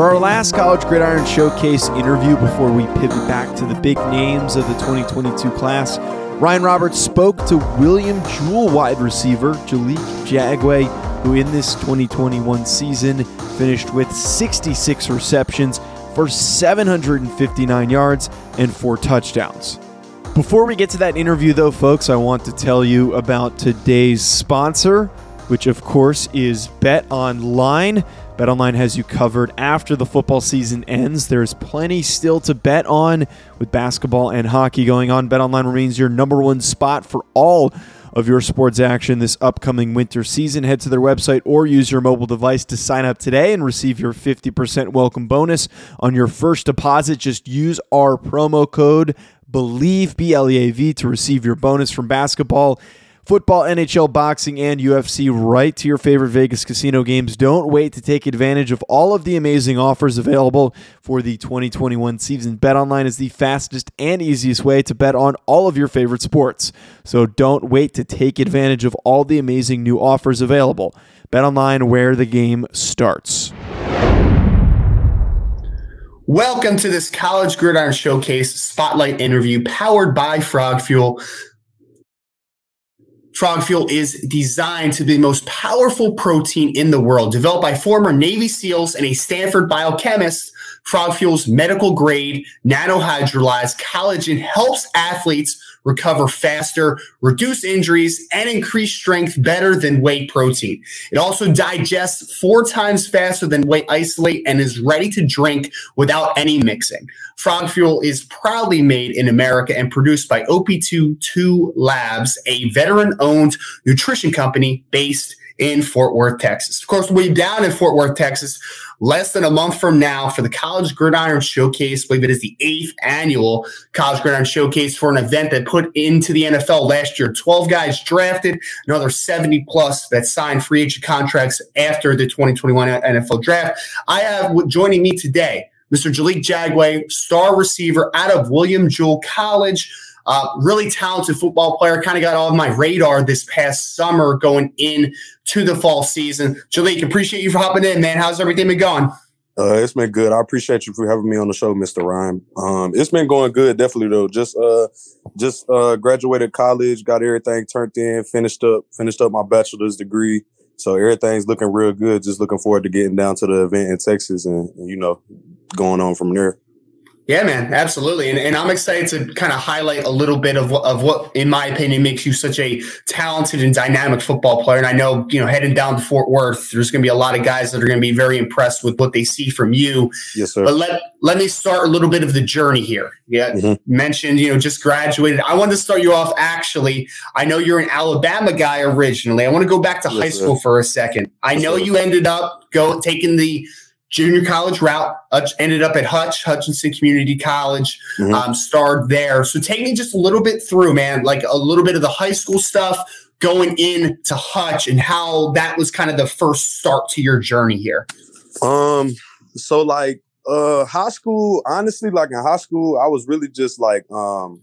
For our last College Gridiron Showcase interview before we pivot back to the big names of the 2022 class, Ryan Roberts spoke to William Jewell wide receiver Jalik Jagway, who in this 2021 season finished with 66 receptions for 759 yards and four touchdowns. Before we get to that interview, though, folks, I want to tell you about today's sponsor, which of course is Bet Online. BetOnline has you covered after the football season ends. There's plenty still to bet on with basketball and hockey going on. BetOnline remains your number one spot for all of your sports action this upcoming winter season. Head to their website or use your mobile device to sign up today and receive your 50% welcome bonus on your first deposit. Just use our promo code BLEAV, B L E A V, to receive your bonus from basketball football, NHL, boxing, and UFC right to your favorite Vegas casino games. Don't wait to take advantage of all of the amazing offers available for the 2021 season. BetOnline is the fastest and easiest way to bet on all of your favorite sports. So don't wait to take advantage of all the amazing new offers available. BetOnline where the game starts. Welcome to this College Gridiron Showcase Spotlight interview powered by Frog Fuel. Frog Fuel is designed to be the most powerful protein in the world. Developed by former Navy SEALs and a Stanford biochemist, Frog Fuel's medical grade nanohydrolyzed collagen helps athletes recover faster, reduce injuries, and increase strength better than whey protein. It also digests four times faster than whey isolate and is ready to drink without any mixing. Frog Fuel is proudly made in America and produced by OP22 Labs, a veteran owned nutrition company based in Fort Worth, Texas. Of course, we'll be down in Fort Worth, Texas, less than a month from now for the College Gridiron Showcase. I believe it is the eighth annual College Gridiron Showcase for an event that put into the NFL last year 12 guys drafted, another 70 plus that signed free agent contracts after the 2021 NFL draft. I have joining me today Mr. Jalik Jagway, star receiver out of William Jewell College. Uh, really talented football player. Kind of got on my radar this past summer going in to the fall season. Jalik, appreciate you for hopping in, man. How's everything been going? Uh, it's been good. I appreciate you for having me on the show, Mr. Ryan. Um, it's been going good, definitely though. Just uh, just uh, graduated college, got everything turned in, finished up, finished up my bachelor's degree. So everything's looking real good. Just looking forward to getting down to the event in Texas and, and you know going on from there. Yeah, man, absolutely. And, and I'm excited to kind of highlight a little bit of what, of what, in my opinion, makes you such a talented and dynamic football player. And I know, you know, heading down to Fort Worth, there's going to be a lot of guys that are going to be very impressed with what they see from you. Yes, sir. But let, let me start a little bit of the journey here. Yeah. Mm-hmm. Mentioned, you know, just graduated. I wanted to start you off actually. I know you're an Alabama guy originally. I want to go back to yes, high school for a second. I yes, know sir. you ended up go taking the junior college route. Hutch, ended up at Hutch, Hutchinson Community College, mm-hmm. um, starred there. So take me just a little bit through, man, like a little bit of the high school stuff going into Hutch and how that was kind of the first start to your journey here. Um, so like uh high school, honestly, like in high school, I was really just like um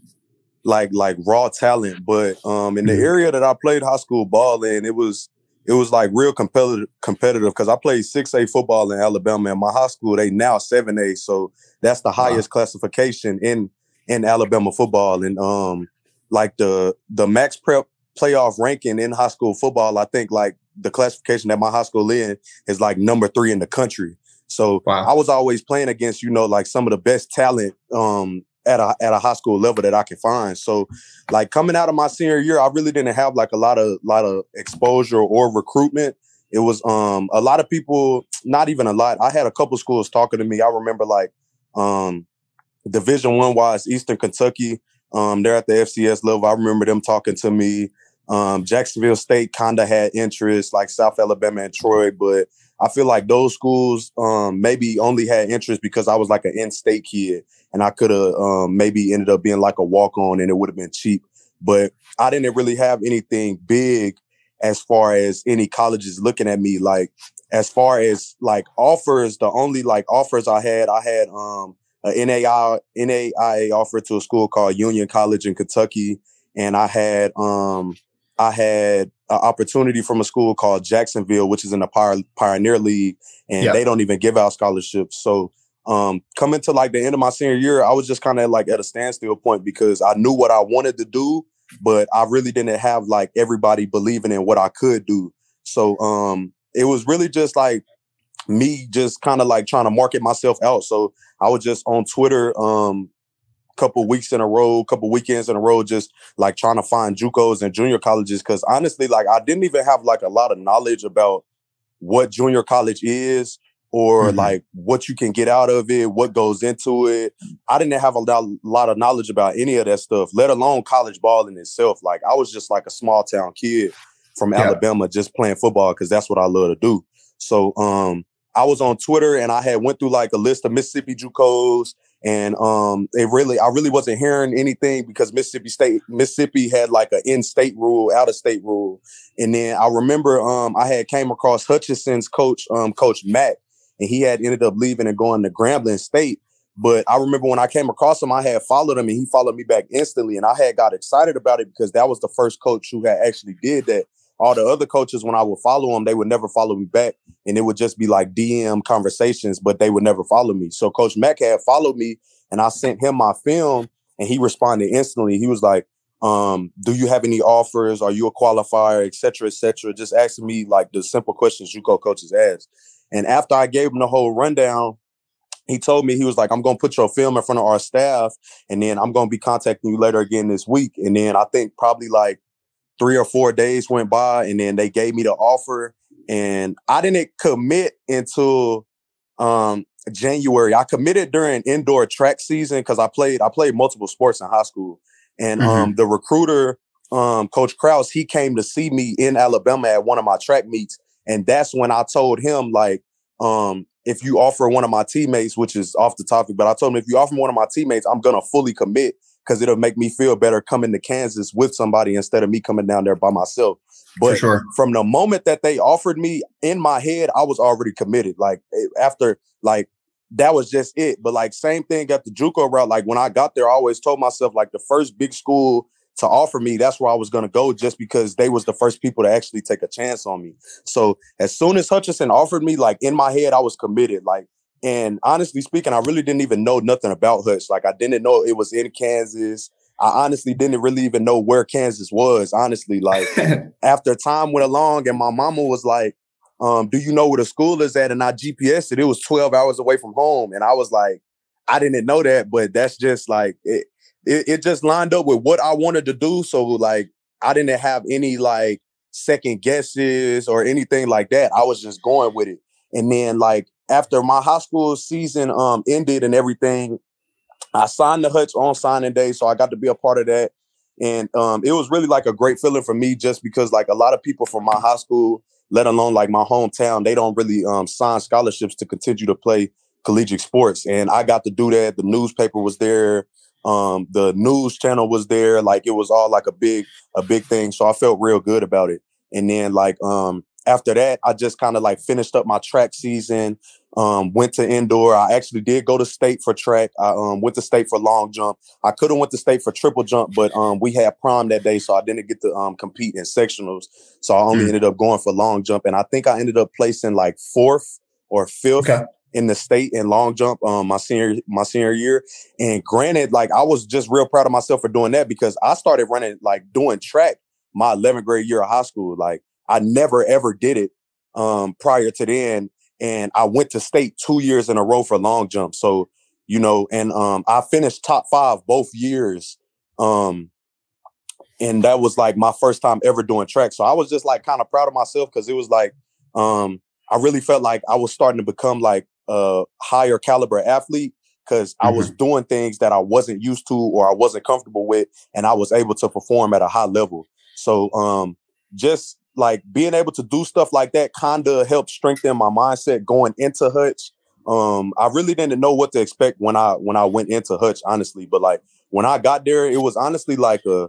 like like raw talent. But um in the mm-hmm. area that I played high school ball in, it was it was like real competitive competitive because I played 6A football in Alabama and my high school they now 7A so that's the highest wow. classification in in Alabama football and um like the the max prep playoff ranking in high school football I think like the classification that my high school in is like number 3 in the country so wow. I was always playing against you know like some of the best talent um at a at a high school level that I can find. So like coming out of my senior year, I really didn't have like a lot of lot of exposure or recruitment. It was um a lot of people, not even a lot. I had a couple schools talking to me. I remember like um division one wise Eastern Kentucky. Um, they're at the FCS level. I remember them talking to me. Um, Jacksonville State kind of had interest, like South Alabama and Troy, but I feel like those schools um, maybe only had interest because I was like an in-state kid, and I could have um, maybe ended up being like a walk-on, and it would have been cheap. But I didn't really have anything big as far as any colleges looking at me. Like as far as like offers, the only like offers I had, I had um a NAI NAIA offer to a school called Union College in Kentucky, and I had um I had an opportunity from a school called Jacksonville, which is in the Pioneer League, and yep. they don't even give out scholarships. So um, coming to like the end of my senior year, I was just kind of like at a standstill point because I knew what I wanted to do, but I really didn't have like everybody believing in what I could do. So um, it was really just like me just kind of like trying to market myself out. So I was just on Twitter um, couple weeks in a row, couple weekends in a row, just like trying to find JUCOs and junior colleges. Cause honestly, like I didn't even have like a lot of knowledge about what junior college is or mm-hmm. like what you can get out of it, what goes into it. I didn't have a lot of knowledge about any of that stuff, let alone college ball in itself. Like I was just like a small town kid from yeah. Alabama just playing football because that's what I love to do. So um I was on Twitter and I had went through like a list of Mississippi JUCOs and um, it really, I really wasn't hearing anything because Mississippi State, Mississippi had like an in-state rule, out-of-state rule, and then I remember um, I had came across Hutchinson's coach, um, Coach Matt, and he had ended up leaving and going to Grambling State. But I remember when I came across him, I had followed him, and he followed me back instantly, and I had got excited about it because that was the first coach who had actually did that all the other coaches when I would follow them, they would never follow me back, and it would just be like DM conversations, but they would never follow me. So Coach Mack had followed me, and I sent him my film, and he responded instantly. He was like, um, "Do you have any offers? Are you a qualifier, etc., etc.?" Just asking me like the simple questions you JUCO coaches ask. And after I gave him the whole rundown, he told me he was like, "I'm gonna put your film in front of our staff, and then I'm gonna be contacting you later again this week." And then I think probably like three or four days went by and then they gave me the offer and I didn't commit until um, January. I committed during indoor track season because I played I played multiple sports in high school. And mm-hmm. um, the recruiter, um, Coach Kraus, he came to see me in Alabama at one of my track meets. And that's when I told him, like, um, if you offer one of my teammates, which is off the topic, but I told him if you offer one of my teammates, I'm gonna fully commit because it'll make me feel better coming to Kansas with somebody instead of me coming down there by myself. But sure. from the moment that they offered me in my head, I was already committed. Like eh, after like that was just it. But like same thing at the JUCO route. Like when I got there, I always told myself like the first big school to offer me, that's where I was gonna go just because they was the first people to actually take a chance on me. So as soon as Hutchinson offered me, like in my head, I was committed. Like and honestly speaking, I really didn't even know nothing about Hutch. Like I didn't know it was in Kansas. I honestly didn't really even know where Kansas was. Honestly, like after time went along, and my mama was like, um, "Do you know where the school is at?" And I GPS it. It was twelve hours away from home, and I was like, "I didn't know that," but that's just like it. It, it just lined up with what I wanted to do. So like, I didn't have any like second guesses or anything like that. I was just going with it. And then like after my high school season um ended and everything, I signed the Hutch on signing day, so I got to be a part of that. And um, it was really like a great feeling for me, just because like a lot of people from my high school, let alone like my hometown, they don't really um, sign scholarships to continue to play collegiate sports, and I got to do that. The newspaper was there, um, the news channel was there, like it was all like a big a big thing. So I felt real good about it. And then like um, after that, I just kind of like finished up my track season. Um, went to indoor. I actually did go to state for track. I um, went to state for long jump. I could have went to state for triple jump, but um, we had prom that day, so I didn't get to um, compete in sectionals. So I only mm. ended up going for long jump, and I think I ended up placing like fourth or fifth. Okay. In the state in long jump, um, my senior my senior year, and granted, like I was just real proud of myself for doing that because I started running like doing track my 11th grade year of high school. Like I never ever did it um, prior to then, and I went to state two years in a row for long jump. So you know, and um, I finished top five both years. Um, and that was like my first time ever doing track. So I was just like kind of proud of myself because it was like um, I really felt like I was starting to become like a higher caliber athlete because mm-hmm. I was doing things that I wasn't used to or I wasn't comfortable with, and I was able to perform at a high level. So um, just like being able to do stuff like that kind of helped strengthen my mindset going into Hutch. Um, I really didn't know what to expect when I when I went into Hutch, honestly. But like when I got there, it was honestly like a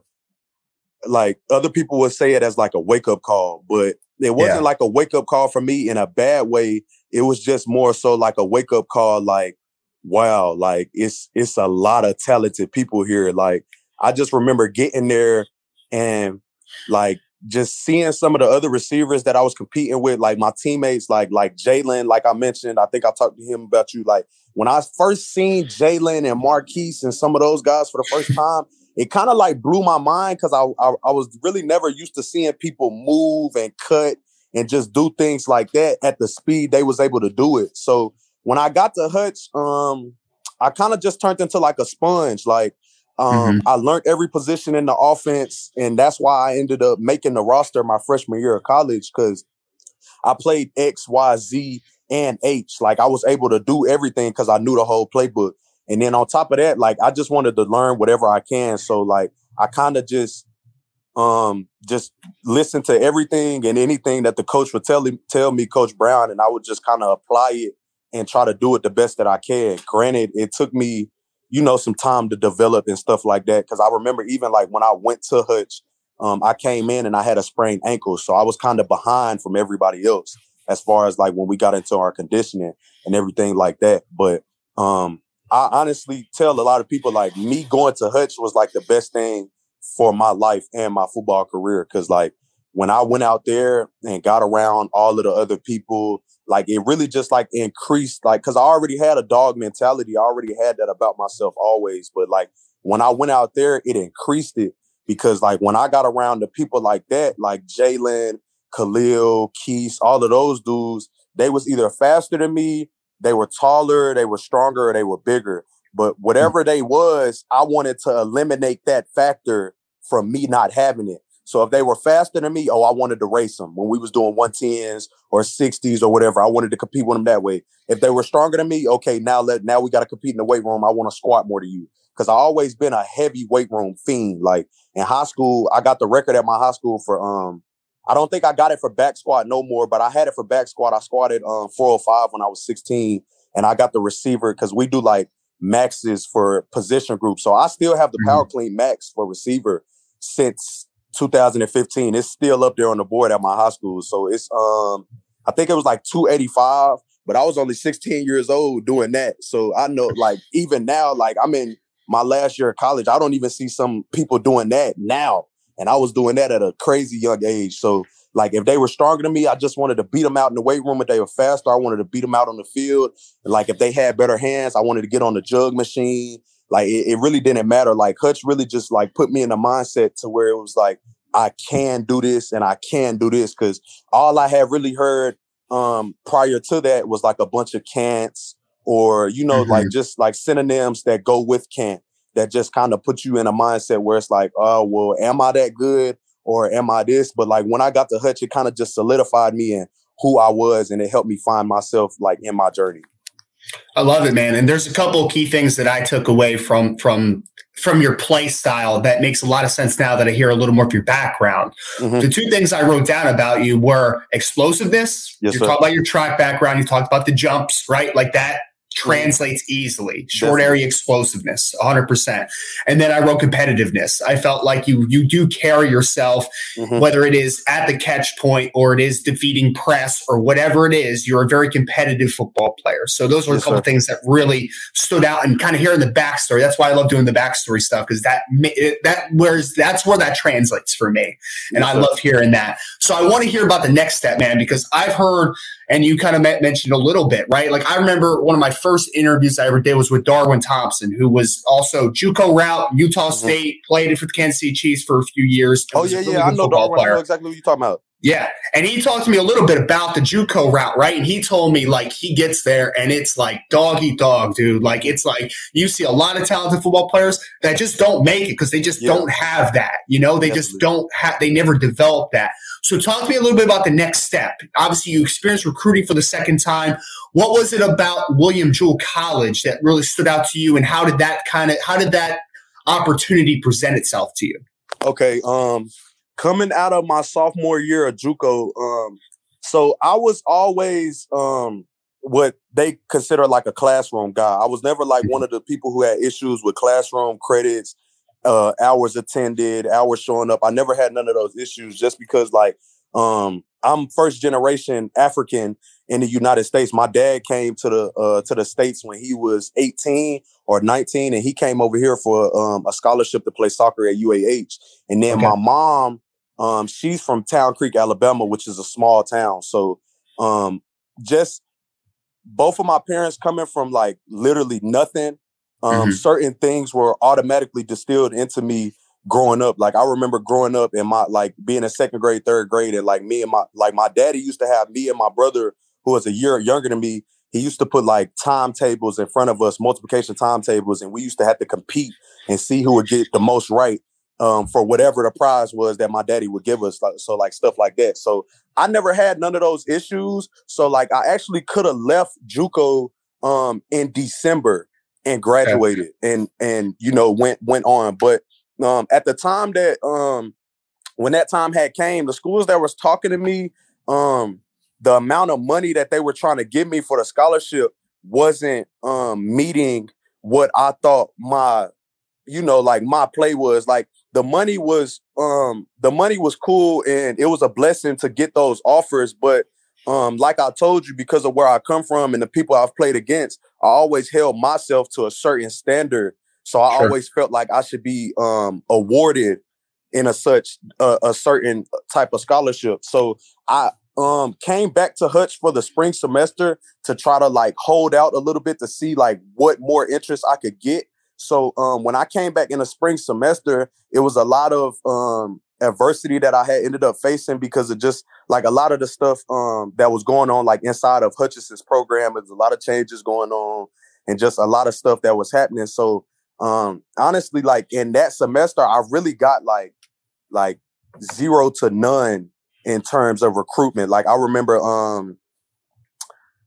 like other people would say it as like a wake up call, but it wasn't yeah. like a wake up call for me in a bad way. It was just more so like a wake up call, like, wow, like it's it's a lot of talented people here. Like I just remember getting there and like just seeing some of the other receivers that I was competing with, like my teammates, like like Jalen, like I mentioned, I think I talked to him about you. Like when I first seen Jalen and Marquise and some of those guys for the first time, it kind of like blew my mind because I, I, I was really never used to seeing people move and cut and just do things like that at the speed they was able to do it. So when I got to Hutch, um, I kind of just turned into like a sponge. Like um, mm-hmm. I learned every position in the offense, and that's why I ended up making the roster my freshman year of college because I played X, Y, Z, and H. Like I was able to do everything because I knew the whole playbook. And then on top of that, like I just wanted to learn whatever I can. So like I kind of just um just listen to everything and anything that the coach would tell him tell me, Coach Brown, and I would just kind of apply it and try to do it the best that I can. Granted, it took me, you know, some time to develop and stuff like that. Cause I remember even like when I went to Hutch, um, I came in and I had a sprained ankle. So I was kind of behind from everybody else as far as like when we got into our conditioning and everything like that. But um I honestly tell a lot of people like me going to Hutch was like the best thing for my life and my football career. Cause like when I went out there and got around all of the other people, like it really just like increased, like, cause I already had a dog mentality. I already had that about myself always. But like when I went out there, it increased it because like when I got around the people like that, like Jalen, Khalil, Keith, all of those dudes, they was either faster than me they were taller, they were stronger, they were bigger. But hmm. whatever they was, I wanted to eliminate that factor from me not having it. So if they were faster than me, oh, I wanted to race them when we was doing 110s or 60s or whatever. I wanted to compete with them that way. If they were stronger than me, okay, now let now we got to compete in the weight room. I want to squat more to you because I always been a heavy weight room fiend. Like in high school, I got the record at my high school for um I don't think I got it for back squat no more, but I had it for back squat. I squatted um 405 when I was 16, and I got the receiver because we do like maxes for position groups. So I still have the mm-hmm. power clean max for receiver since 2015. It's still up there on the board at my high school. So it's um I think it was like 285, but I was only 16 years old doing that. So I know like even now, like I'm in my last year of college, I don't even see some people doing that now. And I was doing that at a crazy young age. So like if they were stronger than me, I just wanted to beat them out in the weight room. If they were faster, I wanted to beat them out on the field. And like if they had better hands, I wanted to get on the jug machine. Like it, it really didn't matter. Like Hutch really just like put me in a mindset to where it was like I can do this and I can do this because all I had really heard um prior to that was like a bunch of cants or you know mm-hmm. like just like synonyms that go with can't that just kind of put you in a mindset where it's like, oh, well, am I that good or am I this? But like when I got to Hutch, it kind of just solidified me in who I was and it helped me find myself like in my journey. I love it, man. And there's a couple key things that I took away from from from your play style that makes a lot of sense now that I hear a little more of your background. Mm-hmm. The two things I wrote down about you were explosiveness. Yes, you talked about your track background. You talked about the jumps, right? Like that translates easily. Short area explosiveness, 100%. And then I wrote competitiveness. I felt like you you do carry yourself, mm-hmm. whether it is at the catch point or it is defeating press or whatever it is. You're a very competitive football player. So those were yes, a couple things that really stood out and kind of hearing the backstory. That's why I love doing the backstory stuff because that that where's that's where that translates for me, and yes, I love hearing that. So I want to hear about the next step, man, because I've heard and you kind of mentioned a little bit, right? Like I remember one of my first interviews I ever did was with Darwin Thompson, who was also JUCO route, Utah mm-hmm. State, played it for the Kansas City Chiefs for a few years. Oh yeah, yeah, I know Darwin. Player. I know exactly what you're talking about. Yeah. And he talked to me a little bit about the JUCO route, right? And he told me like he gets there and it's like dog eat dog, dude. Like it's like you see a lot of talented football players that just don't make it because they just yeah. don't have that. You know, they just don't have they never develop that. So talk to me a little bit about the next step. Obviously, you experienced recruiting for the second time. What was it about William Jewell College that really stood out to you and how did that kind of how did that opportunity present itself to you? Okay. Um coming out of my sophomore year at JUCO, um, so I was always um, what they consider like a classroom guy. I was never like one mm-hmm. of the people who had issues with classroom credits, uh, hours attended, hours showing up. I never had none of those issues just because like um, I'm first generation African in the United States. My dad came to the uh, to the states when he was 18 or 19, and he came over here for um, a scholarship to play soccer at UAH. And then okay. my mom um, she's from Town Creek, Alabama, which is a small town. So um, just both of my parents coming from like literally nothing. Um, mm-hmm. Certain things were automatically distilled into me growing up. Like I remember growing up in my like being in second grade, third grade, and like me and my like my daddy used to have me and my brother who was a year younger than me. He used to put like timetables in front of us, multiplication timetables, and we used to have to compete and see who would get the most right um, for whatever the prize was that my daddy would give us. So like stuff like that. So I never had none of those issues. So like I actually could have left JUCO um, in December and graduated and and you know went went on. But um, at the time that um, when that time had came, the schools that was talking to me, um, the amount of money that they were trying to give me for the scholarship wasn't um, meeting what I thought my you know like my play was like the money was um the money was cool and it was a blessing to get those offers but um like i told you because of where i come from and the people i've played against i always held myself to a certain standard so i sure. always felt like i should be um awarded in a such uh, a certain type of scholarship so i um came back to hutch for the spring semester to try to like hold out a little bit to see like what more interest i could get so um, when I came back in the spring semester, it was a lot of um, adversity that I had ended up facing because of just like a lot of the stuff um, that was going on, like inside of Hutchinson's program. There's a lot of changes going on and just a lot of stuff that was happening. So um, honestly, like in that semester, I really got like like zero to none in terms of recruitment. Like I remember um,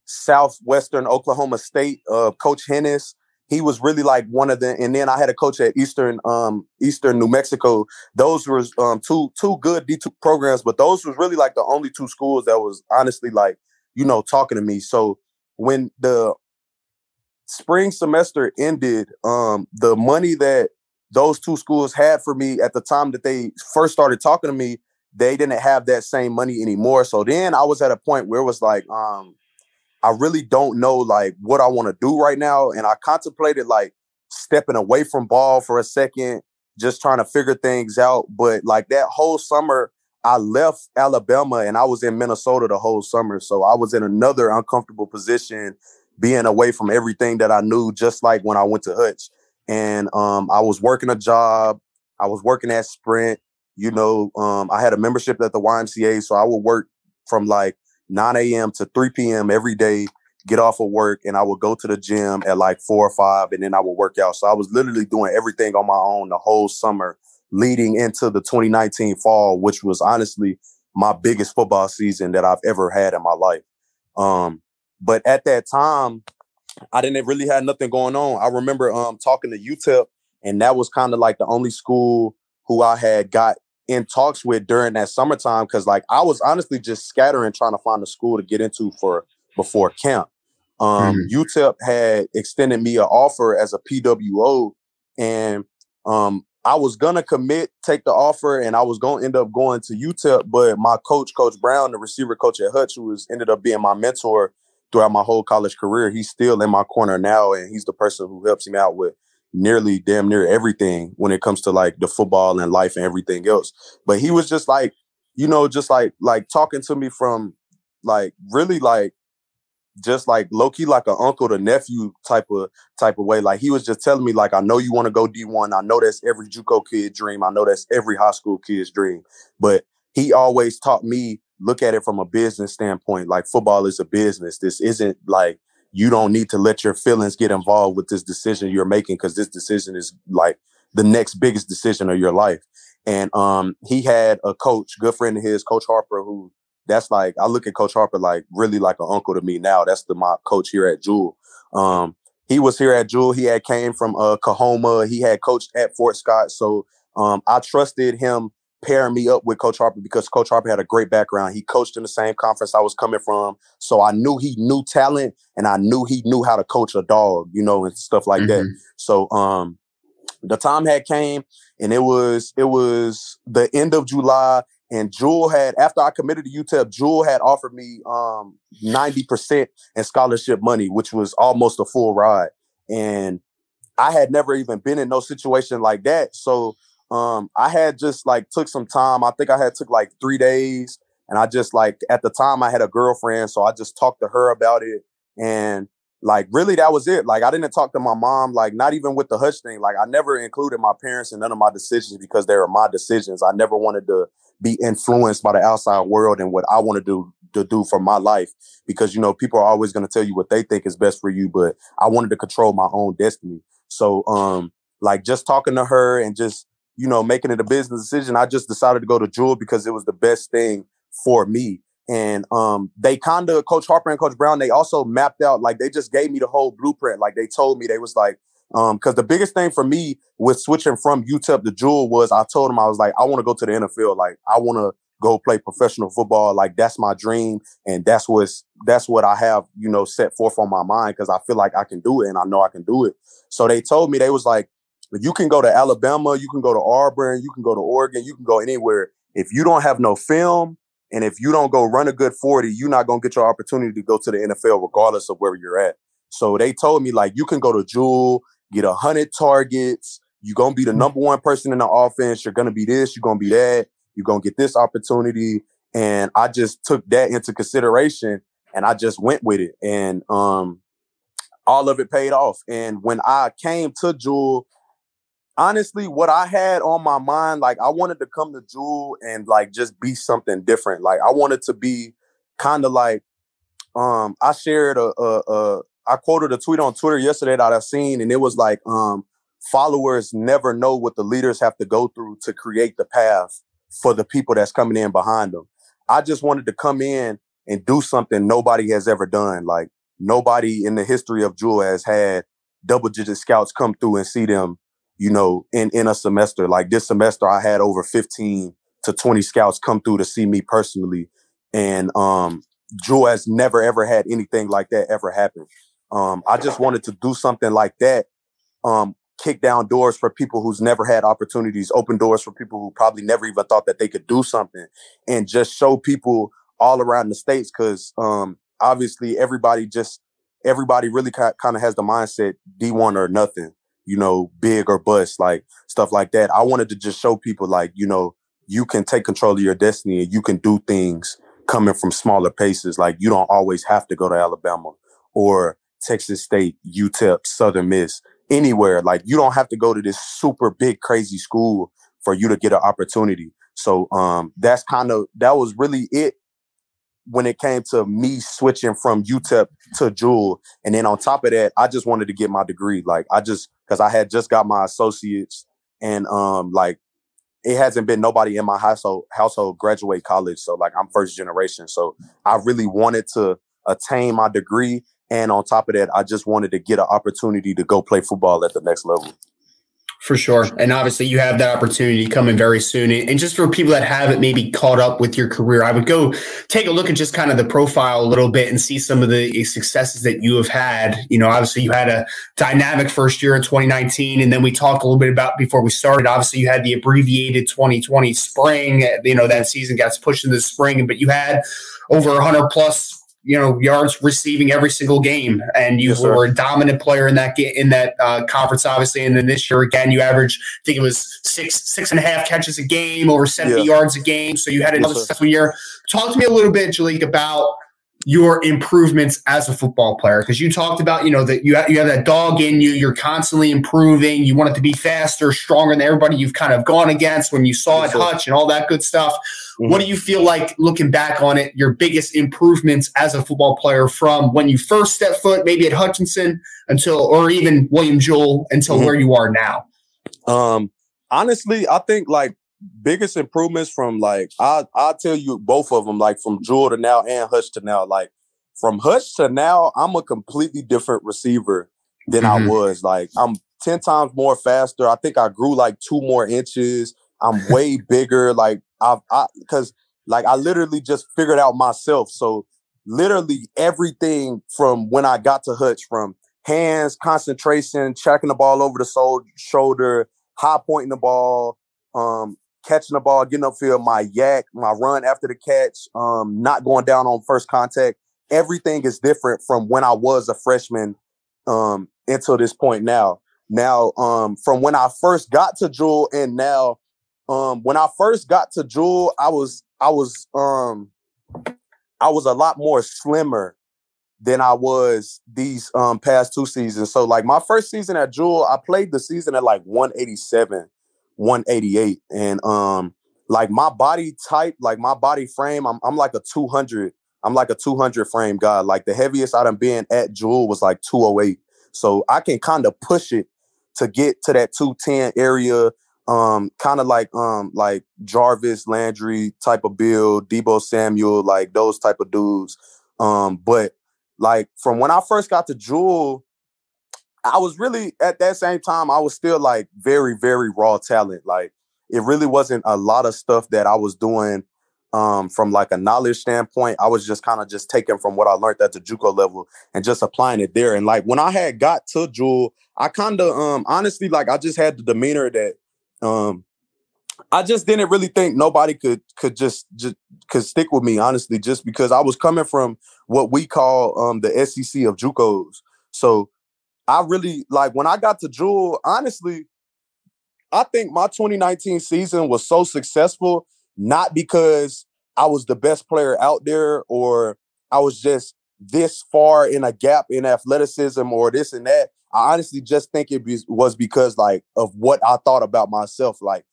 Southwestern Oklahoma State, uh, Coach Hennis he was really like one of the and then I had a coach at Eastern um Eastern New Mexico. Those were um two two good D2 programs, but those was really like the only two schools that was honestly like, you know, talking to me. So when the spring semester ended, um the money that those two schools had for me at the time that they first started talking to me, they didn't have that same money anymore. So then I was at a point where it was like, um, I really don't know like what I want to do right now. And I contemplated like stepping away from ball for a second, just trying to figure things out. But like that whole summer, I left Alabama and I was in Minnesota the whole summer. So I was in another uncomfortable position, being away from everything that I knew, just like when I went to Hutch. And um, I was working a job. I was working at Sprint. You know, um, I had a membership at the YMCA, so I would work from like 9 a.m. to 3 p.m. every day, get off of work, and I would go to the gym at like four or five, and then I would work out. So I was literally doing everything on my own the whole summer leading into the 2019 fall, which was honestly my biggest football season that I've ever had in my life. Um, but at that time, I didn't really have nothing going on. I remember um, talking to UTEP, and that was kind of like the only school who I had got in talks with during that summertime because like I was honestly just scattering trying to find a school to get into for before camp. Um, mm-hmm. UTEP had extended me an offer as a PWO, and um, I was gonna commit, take the offer, and I was gonna end up going to UTEP. But my coach, Coach Brown, the receiver coach at Hutch, who was ended up being my mentor throughout my whole college career, he's still in my corner now, and he's the person who helps me out with nearly damn near everything when it comes to like the football and life and everything else. But he was just like, you know, just like like talking to me from like really like just like low key like an uncle to nephew type of type of way. Like he was just telling me like I know you want to go D1. I know that's every JUCO kid dream. I know that's every high school kid's dream. But he always taught me look at it from a business standpoint. Like football is a business. This isn't like you don't need to let your feelings get involved with this decision you're making because this decision is like the next biggest decision of your life. And um, he had a coach, good friend of his, Coach Harper, who that's like I look at Coach Harper like really like an uncle to me now. That's the my coach here at Jewell. Um, he was here at Jewell. He had came from uh, Coahoma. He had coached at Fort Scott. So um, I trusted him pairing me up with Coach Harper because Coach Harper had a great background. He coached in the same conference I was coming from. So I knew he knew talent and I knew he knew how to coach a dog, you know, and stuff like mm-hmm. that. So um the time had came and it was it was the end of July and Jewell had after I committed to UTEP, Jewell had offered me um 90% in scholarship money, which was almost a full ride. And I had never even been in no situation like that. So um, I had just like took some time. I think I had took like three days, and I just like at the time I had a girlfriend, so I just talked to her about it, and like really that was it. Like I didn't talk to my mom, like not even with the hush thing. Like I never included my parents in none of my decisions because they were my decisions. I never wanted to be influenced by the outside world and what I wanted to do to do for my life because you know people are always going to tell you what they think is best for you, but I wanted to control my own destiny. So um like just talking to her and just you know, making it a business decision, I just decided to go to Jewell because it was the best thing for me. And um, they kind of, Coach Harper and Coach Brown, they also mapped out, like they just gave me the whole blueprint. Like they told me, they was like, um, because the biggest thing for me with switching from UTEP to Jewell was I told them I was like, I want to go to the NFL. Like I want to go play professional football. Like that's my dream, and that's what's that's what I have, you know, set forth on my mind because I feel like I can do it and I know I can do it. So they told me they was like, you can go to Alabama, you can go to Auburn, you can go to Oregon, you can go anywhere. If you don't have no film and if you don't go run a good 40, you're not going to get your opportunity to go to the NFL regardless of where you're at. So they told me like you can go to Jewell, get a hundred targets. You're gonna be the number one person in the offense. You're gonna be this. You're gonna be that. You're gonna get this opportunity. And I just took that into consideration, and I just went with it. And um, all of it paid off. And when I came to Jewell, honestly, what I had on my mind, like I wanted to come to Jewell and like just be something different. Like I wanted to be kind of like, um, I shared a, a, a, I quoted a tweet on Twitter yesterday that I seen, and it was like, um, followers never know what the leaders have to go through to create the path for the people that's coming in behind them. I just wanted to come in and do something nobody has ever done. Like nobody in the history of Jewell has had double digit scouts come through and see them you know, in, in a semester. Like this semester, I had over 15 to 20 scouts come through to see me personally. And um, Jewell has never, ever had anything like that ever happen. Um, I just wanted to do something like that, um, kick down doors for people who's never had opportunities, open doors for people who probably never even thought that they could do something, and just show people all around the states. Because um, obviously, everybody just everybody really kind of has the mindset D1 or nothing you know, big or bust, like stuff like that. I wanted to just show people like, you know, you can take control of your destiny and you can do things coming from smaller paces. Like you don't always have to go to Alabama or Texas State, UTEP, Southern Miss, anywhere. Like you don't have to go to this super big, crazy school for you to get an opportunity. So um that's kind of that was really it when it came to me switching from UTEP to Jewell. And then on top of that, I just wanted to get my degree. Like I just because I had just got my associates and um like it hasn't been nobody in my household household graduate college. So like I'm first generation. So I really wanted to attain my degree. And on top of that, I just wanted to get an opportunity to go play football at the next level. For sure. And obviously, you have that opportunity coming very soon. And just for people that haven't maybe caught up with your career, I would go take a look at just kind of the profile a little bit and see some of the eh, successes that you have had. You know, obviously, you had a dynamic first year in 2019. And then we talked a little bit about before we started. Obviously, you had the abbreviated 2020 spring. You know, that season got pushed into the spring, but you had over 100 plus you know yards receiving every single game, and you yes, were a dominant player in that in that uh, conference, obviously. And then this year again, you averaged I think it was six six and a half catches a game, over seventy yeah. yards a game. So you had another yes, successful year. Talk to me a little bit, Jalek, about your improvements as a football player? Because you talked about, you know, that you have, you have that dog in you. You're constantly improving. You want it to be faster, stronger than everybody you've kind of gone against when you saw it Hutch and all that good stuff. Mm-hmm. What do you feel like looking back on it? Your biggest improvements as a football player from when you first stepped foot, maybe at Hutchinson until, or even William Jewell until mm-hmm. where you are now. Um, honestly, I think like biggest improvements from like I I'll tell you both of them like from Jewell to now and Hutch to now like from Hutch to now I'm a completely different receiver than mm-hmm. I was like I'm 10 times more faster I think I grew like two more inches I'm way bigger like I've I because like I literally just figured out myself so literally everything from when I got to Hutch from hands concentration checking the ball over the soul, shoulder high pointing the ball um catching the ball, getting upfield, my YAC, my run after the catch, um, not going down on first contact. Everything is different from when I was a freshman um, until this point now. Now, um, from when I first got to Jewell and now, um, when I first got to Jewell, I was I was um, I was a lot more slimmer than I was these um, past two seasons. So like my first season at Jewell, I played the season at like 187. 188 and um like my body type like my body frame i'm, I'm like a 200 i'm like a 200 frame guy like the heaviest i've been at Jewell was like 208 so i can kind of push it to get to that 210 area um kind of like um like jarvis landry type of build Deebo samuel like those type of dudes um but like from when i first got to jewell I was really at that same time, I was still like very, very raw talent. Like it really wasn't a lot of stuff that I was doing um, from like a knowledge standpoint. I was just kind of just taking from what I learned at the JUCO level and just applying it there. And like when I had got to Jewell, I kind of um honestly like I just had the demeanor that um I just didn't really think nobody could could just just could stick with me honestly just because I was coming from what we call um the SEC of JUCOs. So I really like when I got to Jewell, honestly, I think my 2019 season was so successful, not because I was the best player out there or I was just this far in a gap in athleticism or this and that. I honestly just think it was because like of what I thought about myself. Like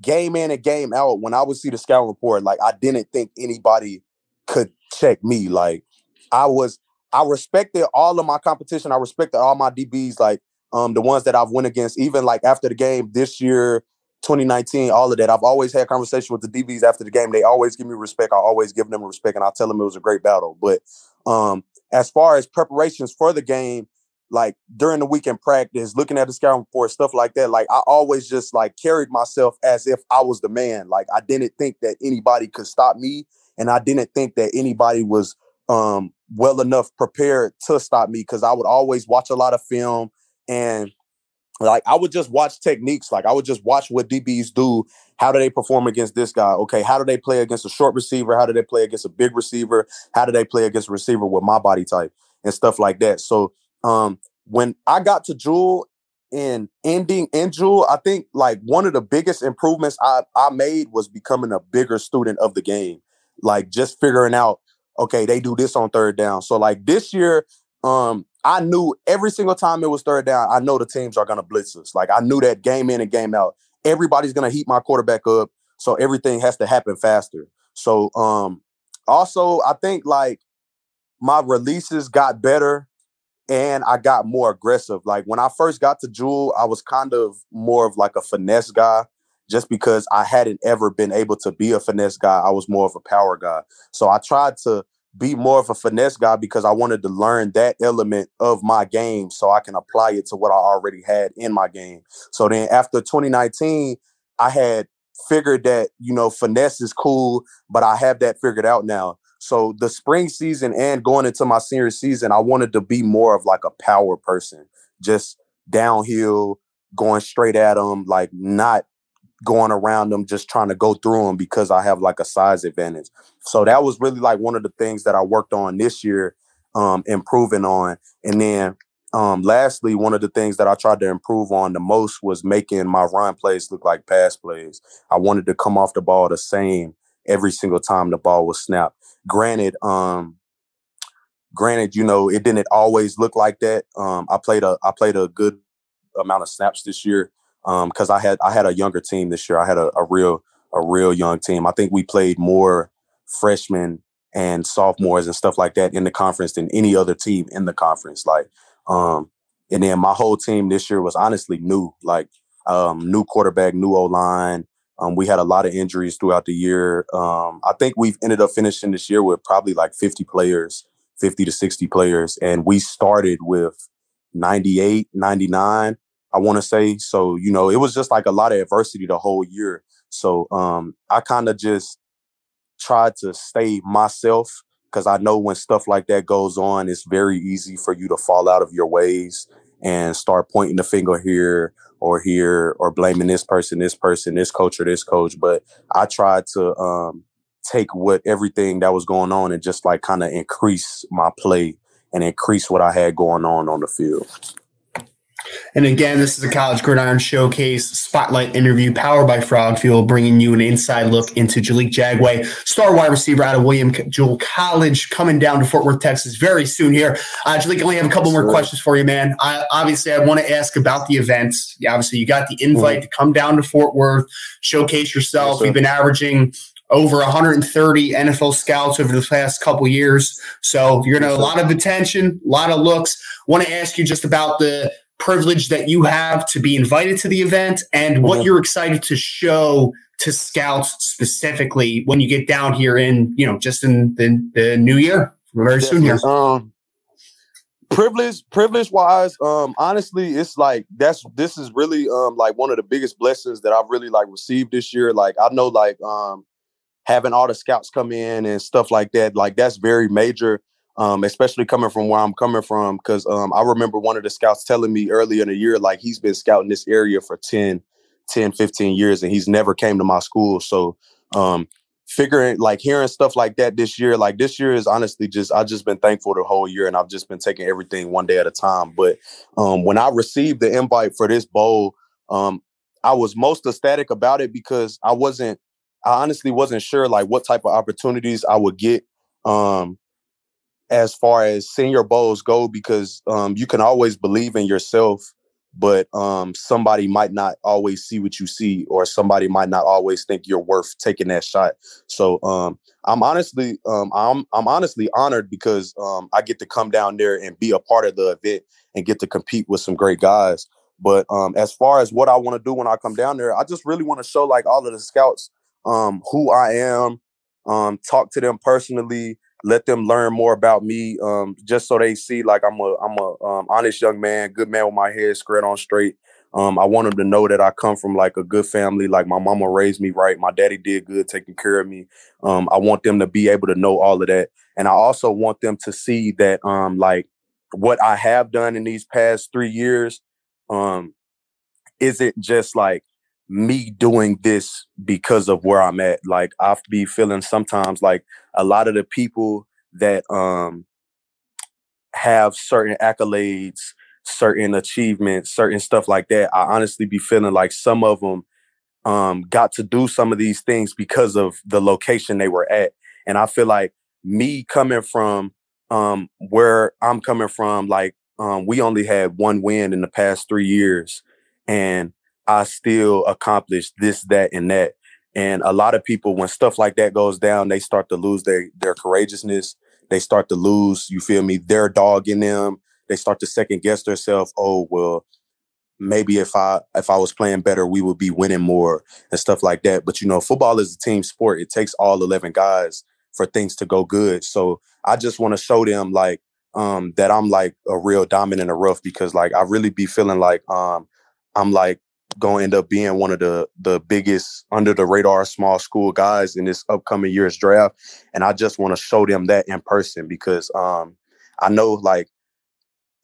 game in and game out, when I would see the scout report, like I didn't think anybody could check me. Like I was I respected all of my competition. I respected all my DBs, like um, the ones that I've went against, even like after the game this year, 2019, all of that. I've always had conversation with the DBs after the game. They always give me respect. I always give them respect, and I tell them it was a great battle. But um, as far as preparations for the game, like during the weekend practice, looking at the scouting report, stuff like that, like I always just like carried myself as if I was the man. Like I didn't think that anybody could stop me, and I didn't think that anybody was um, well enough prepared to stop me because I would always watch a lot of film and like I would just watch techniques. Like I would just watch what DBs do. How do they perform against this guy? Okay, how do they play against a short receiver? How do they play against a big receiver? How do they play against a receiver with my body type and stuff like that? So um when I got to Jewell and ending in Jewell, I think like one of the biggest improvements I, I made was becoming a bigger student of the game. Like just figuring out okay, they do this on third down. So like this year, um, I knew every single time it was third down, I know the teams are gonna blitz us. Like I knew that game in and game out. Everybody's gonna heat my quarterback up. So everything has to happen faster. So um also I think like my releases got better and I got more aggressive. Like when I first got to Jewell, I was kind of more of like a finesse guy just because I hadn't ever been able to be a finesse guy. I was more of a power guy. So I tried to be more of a finesse guy because I wanted to learn that element of my game so I can apply it to what I already had in my game. So then after 2019, I had figured that, you know, finesse is cool, but I have that figured out now. So the spring season and going into my senior season, I wanted to be more of like a power person, just downhill, going straight at them, like not going around them just trying to go through them because I have like a size advantage. So that was really like one of the things that I worked on this year, um, improving on. And then um, lastly, one of the things that I tried to improve on the most was making my run plays look like pass plays. I wanted to come off the ball the same every single time the ball was snapped. Granted, um, granted, you know, it didn't always look like that. Um, I played a I played a good amount of snaps this year because um, I had I had a younger team this year. I had a, a real a real young team. I think we played more freshmen and sophomores and stuff like that in the conference than any other team in the conference. Like, um, and then my whole team this year was honestly new, like um, new quarterback, new O line. Um, we had a lot of injuries throughout the year. Um, I think we've ended up finishing this year with probably like 50 players, 50 to 60 players. And we started with 98, 99, I want to say. So, you know, it was just like a lot of adversity the whole year. So um, I kind of just tried to stay myself because I know when stuff like that goes on, it's very easy for you to fall out of your ways and start pointing the finger here or here or blaming this person, this person, this coach or this coach. But I tried to um, take what everything that was going on and just like kind of increase my play and increase what I had going on on the field. And again, this is a College Gridiron Showcase Spotlight interview powered by Frog Fuel, bringing you an inside look into Jaliek Jagway, star wide receiver out of William Jewell College, coming down to Fort Worth, Texas very soon here. Uh, Jaliek, I only have a couple more questions for you, man. I, obviously, I want to ask about the event. Obviously, you got the invite mm-hmm. to come down to Fort Worth, showcase yourself. Yes, You've been averaging over 130 NFL scouts over the past couple years. So you're going to a lot of attention, a lot of looks. Want to ask you just about the privilege that you have to be invited to the event and mm-hmm. what you're excited to show to scouts specifically when you get down here in, you know, just in the, the new year, very soon here. Um, privilege, privilege wise, um, honestly, it's like that's this is really um like one of the biggest blessings that I've really like received this year. Like I know like um having all the scouts come in and stuff like that, like that's very major um, especially coming from where I'm coming from. Because um, I remember one of the scouts telling me earlier in the year, like he's been scouting this area for 10, 10, 15 years, and he's never came to my school. So um, figuring, like hearing stuff like that this year, like this year is honestly just, I've just been thankful the whole year, and I've just been taking everything one day at a time. But um, when I received the invite for this bowl, um, I was most ecstatic about it because I wasn't, I honestly wasn't sure like what type of opportunities I would get. Um, as far as senior bowls go because um, you can always believe in yourself but um, somebody might not always see what you see or somebody might not always think you're worth taking that shot. So um, i'm honestly um, i'm i'm honestly honored because um, i get to come down there and be a part of the event and get to compete with some great guys. But um, as far as what i want to do when i come down there i just really want to show like all of the scouts who i am talk to them personally let them learn more about me um, just so they see like i'm a i'm a um, honest young man good man with my head squared on straight. Um, i want them to know that i come from like a good family like my mama raised me right my daddy did good taking care of me. Um, i want them to be able to know all of that. And i also want them to see that um, like what i have done in these past three years um, isn't just like me doing this because of where I'm at. Like I be feeling sometimes like a lot of the people that um have certain accolades, certain achievements, certain stuff like that. I honestly be feeling like some of them um got to do some of these things because of the location they were at. And I feel like me coming from um where I'm coming from, like um we only had one win in the past three years. And I still accomplished this, that, and that. And a lot of people, when stuff like that goes down, they start to lose their their courageousness. They start to lose, you feel me, their dog in them. They start to second guess themselves. Oh well, maybe if I if I was playing better, we would be winning more and stuff like that. But you know, football is a team sport. It takes all eleven guys for things to go good. So I just want to show them like um that I'm like a real diamond in the rough because like I really be feeling like um I'm like going to end up being one of the the biggest under the radar small school guys in this upcoming year's draft. And i just want to show them that in person because um i know like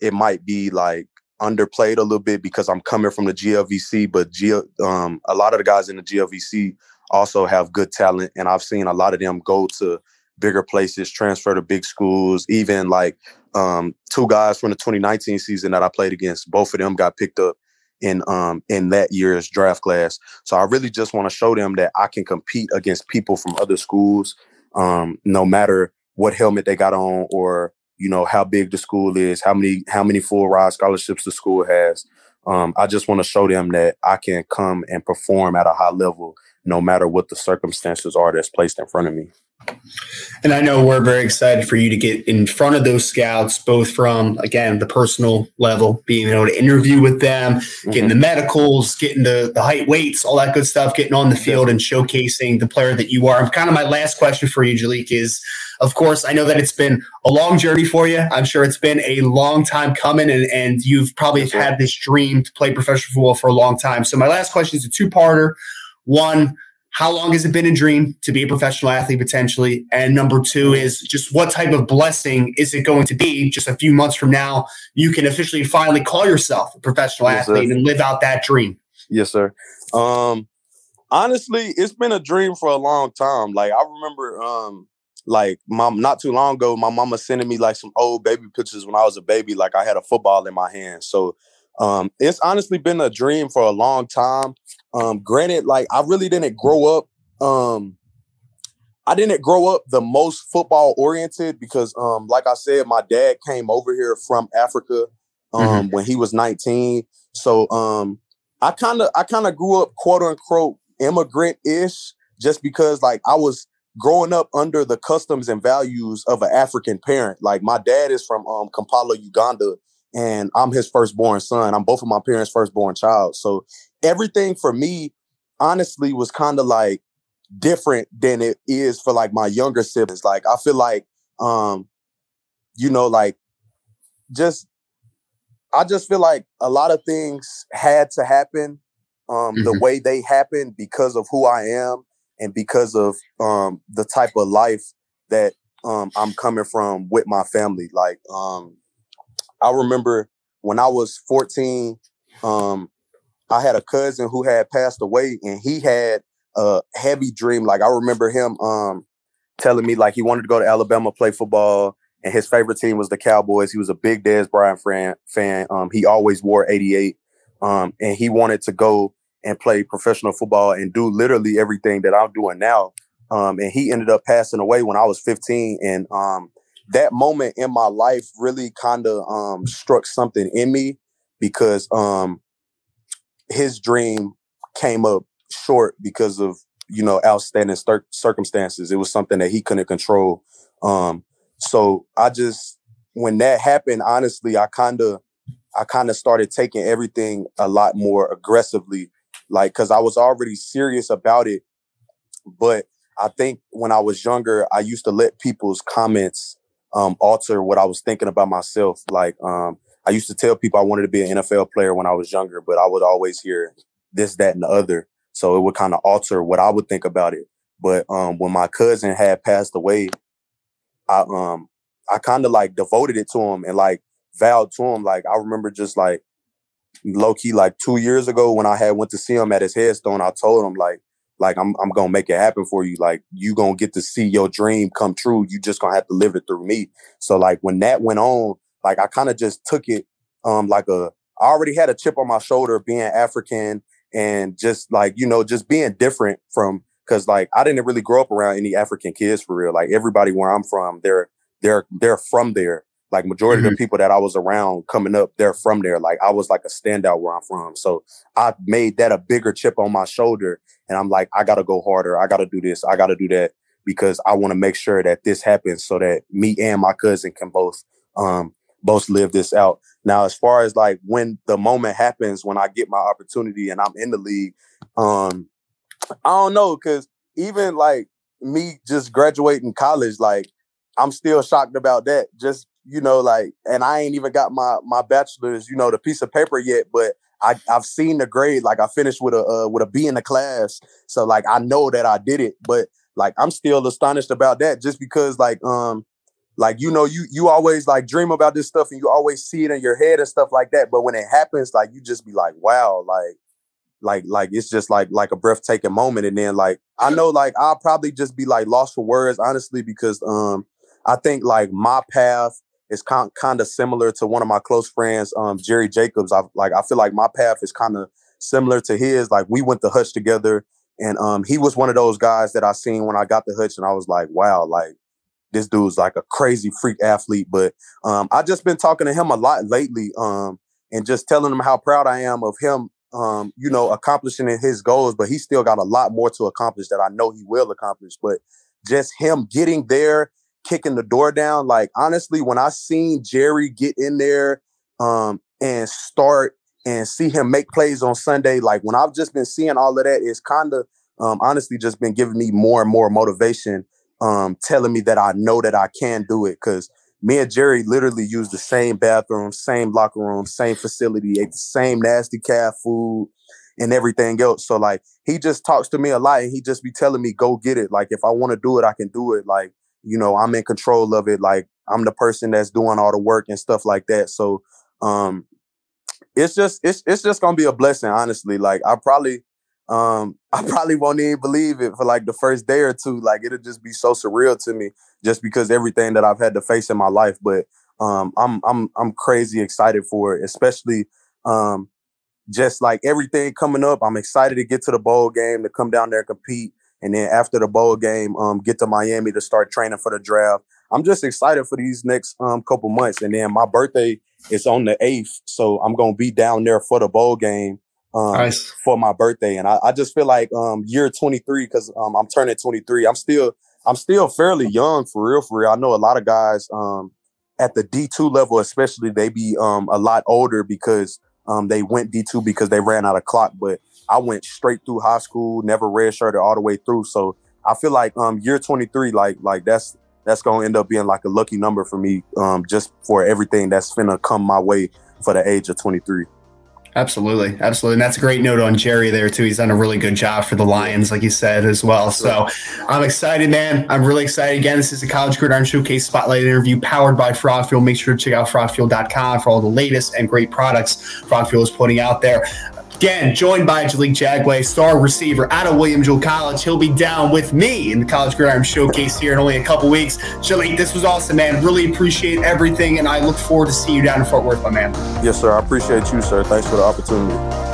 it might be like underplayed a little bit because i'm coming from the glvc but G, um a lot of the guys in the glvc also have good talent and i've seen a lot of them go to bigger places transfer to big schools even like um two guys from the 2019 season that i played against both of them got picked up in um in that year's draft class. So I really just want to show them that I can compete against people from other schools, um, no matter what helmet they got on or you know how big the school is, how many how many full ride scholarships the school has. Um, I just want to show them that I can come and perform at a high level, no matter what the circumstances are that's placed in front of me. And I know we're very excited for you to get in front of those scouts, both from, again, the personal level, being able to interview with them, mm-hmm. getting the medicals, getting the, the height weights, all that good stuff, getting on the field and showcasing the player that you are. And kind of my last question for you, Jaliek, is of course, I know that it's been a long journey for you. I'm sure it's been a long time coming, and, and you've probably had this dream to play professional football for a long time. So, my last question is a two parter. One, how long has it been a dream to be a professional athlete potentially? And number two is just what type of blessing is it going to be just a few months from now? You can officially finally call yourself a professional yes, athlete sir. and live out that dream. Yes, sir. Um, honestly, it's been a dream for a long time. Like I remember, um, like mom, not too long ago, my mama sending me like some old baby pictures when I was a baby. Like I had a football in my hand. So um, it's honestly been a dream for a long time. Um, granted, like I really didn't grow up. Um, I didn't grow up the most football oriented because, um, like I said, my dad came over here from Africa um, mm-hmm. when he was 19. So um, I kind of I kind of grew up quote unquote immigrant ish just because like I was growing up under the customs and values of an African parent. Like my dad is from um, Kampala, Uganda, and I'm his firstborn son. I'm both of my parents' firstborn child. So everything for me, honestly, was kind of like different than it is for like my younger siblings. Like I feel like, um, you know, like just I just feel like a lot of things had to happen um, mm-hmm. the way they happened because of who I am and because of um, the type of life that um, I'm coming from with my family. Like um, I remember when I was 14, um, I had a cousin who had passed away and he had a heavy dream. Like I remember him um, telling me like he wanted to go to Alabama, play football, and his favorite team was the Cowboys. He was a big Dez Bryant fan. fan. Um, he always wore 88. Um, and he wanted to go and play professional football and do literally everything that I'm doing now. Um, and he ended up passing away when I was 15. And um, that moment in my life really kind of um, struck something in me because um, his dream came up short because of you know outstanding cir- circumstances. It was something that he couldn't control. Um, so I just when that happened, honestly, I kind of I kind of started taking everything a lot more aggressively, like because I was already serious about it. But I think when I was younger, I used to let people's comments um, alter what I was thinking about myself. Like um, I used to tell people I wanted to be an NFL player when I was younger, but I would always hear this, that, and the other. So it would kind of alter what I would think about it. But um, when my cousin had passed away, I um I kind of like devoted it to him and like vowed to him. Like I remember just like low key like two years ago when I had went to see him at his headstone, I told him like like I'm I'm gonna make it happen for you. Like you gonna get to see your dream come true. You just gonna have to live it through me. So like when that went on, like I kind of just took it um like a I already had a chip on my shoulder being African and just like, you know, just being different from because like I didn't really grow up around any African kids for real. Like everybody where I'm from, they're they're they're from there. Like majority mm-hmm. of the mm-hmm. people that I was around coming up, they're from there. Like I was like a standout where I'm from. So I made that a bigger chip on my shoulder. And I'm like, I gotta go harder. I gotta do this. I gotta do that because I want to make sure that this happens so that me and my cousin can both um both live this out. Now, as far as like when the moment happens when I get my opportunity and I'm in the league, um, I don't know, cause even like me just graduating college, like I'm still shocked about that. Just you know, like, and I ain't even got my my bachelor's, you know, the piece of paper yet, but I I've seen the grade. Like, I finished with a uh, with a B in the class, so like I know that I did it. But like, I'm still astonished about that, just because like um like you know you you always like dream about this stuff and you always see it in your head and stuff like that but when it happens like you just be like wow like like like it's just like like a breathtaking moment and then like i know like i'll probably just be like lost for words honestly because um i think like my path is kind kind of similar to one of my close friends, um, Jerry Jacobs. I like I feel like my path is kind of similar to his. Like we went to Hutch together, and um, he was one of those guys that I seen when I got the Hutch, and I was like, wow, like this dude's like a crazy freak athlete. But um, I just been talking to him a lot lately, um, and just telling him how proud I am of him. Um, you know, accomplishing his goals, but he still got a lot more to accomplish that I know he will accomplish. But just him getting there, kicking the door down. Like honestly, when I seen Jerry get in there um, and start and see him make plays on Sunday, like when I've just been seeing all of that, it's kind of um, honestly just been giving me more and more motivation, um, telling me that I know that I can do it. Cause me and Jerry literally use the same bathroom, same locker room, same facility, ate the same nasty caf food and everything else. So like he just talks to me a lot and he just be telling me, go get it. Like if I want to do it, I can do it. Like, you know, I'm in control of it. Like I'm the person that's doing all the work and stuff like that. So um it's just it's it's just gonna be a blessing, honestly. Like I probably um I probably won't even believe it for like the first day or two. Like it'll just be so surreal to me just because everything that I've had to face in my life. But um I'm I'm I'm crazy excited for it, especially um just like everything coming up. I'm excited to get to the bowl game to come down there and compete. And then after the bowl game, um, get to Miami to start training for the draft. I'm just excited for these next um couple months. And then my birthday is on the eighth, so I'm gonna be down there for the bowl game um, nice. for my birthday. And I, I, just feel like um year 23 because um I'm turning 23. I'm still I'm still fairly young for real. For real, I know a lot of guys um at the D2 level, especially, they be um a lot older because um they went D2 because they ran out of clock. But I went straight through high school, never redshirted all the way through. So I feel like um year 23, like like that's that's gonna end up being like a lucky number for me, um, just for everything that's gonna come my way for the age of 23. Absolutely. Absolutely. And that's a great note on Jerry there, too. He's done a really good job for the Lions, like you said, as well. So I'm excited, man. I'm really excited. Again, this is a College Gridiron Showcase Spotlight interview powered by Frog Fuel. Make sure to check out frogfuel.com for all the latest and great products Frog Fuel is putting out there. Again, joined by Jaliek Jagway, star receiver out of William Jewell College. He'll be down with me in the College Gridiron Showcase here in only a couple weeks. Jaliek, this was awesome, man. Really appreciate everything, and I look forward to seeing you down in Fort Worth, my man. Yes, sir. I appreciate you, sir. Thanks for the opportunity.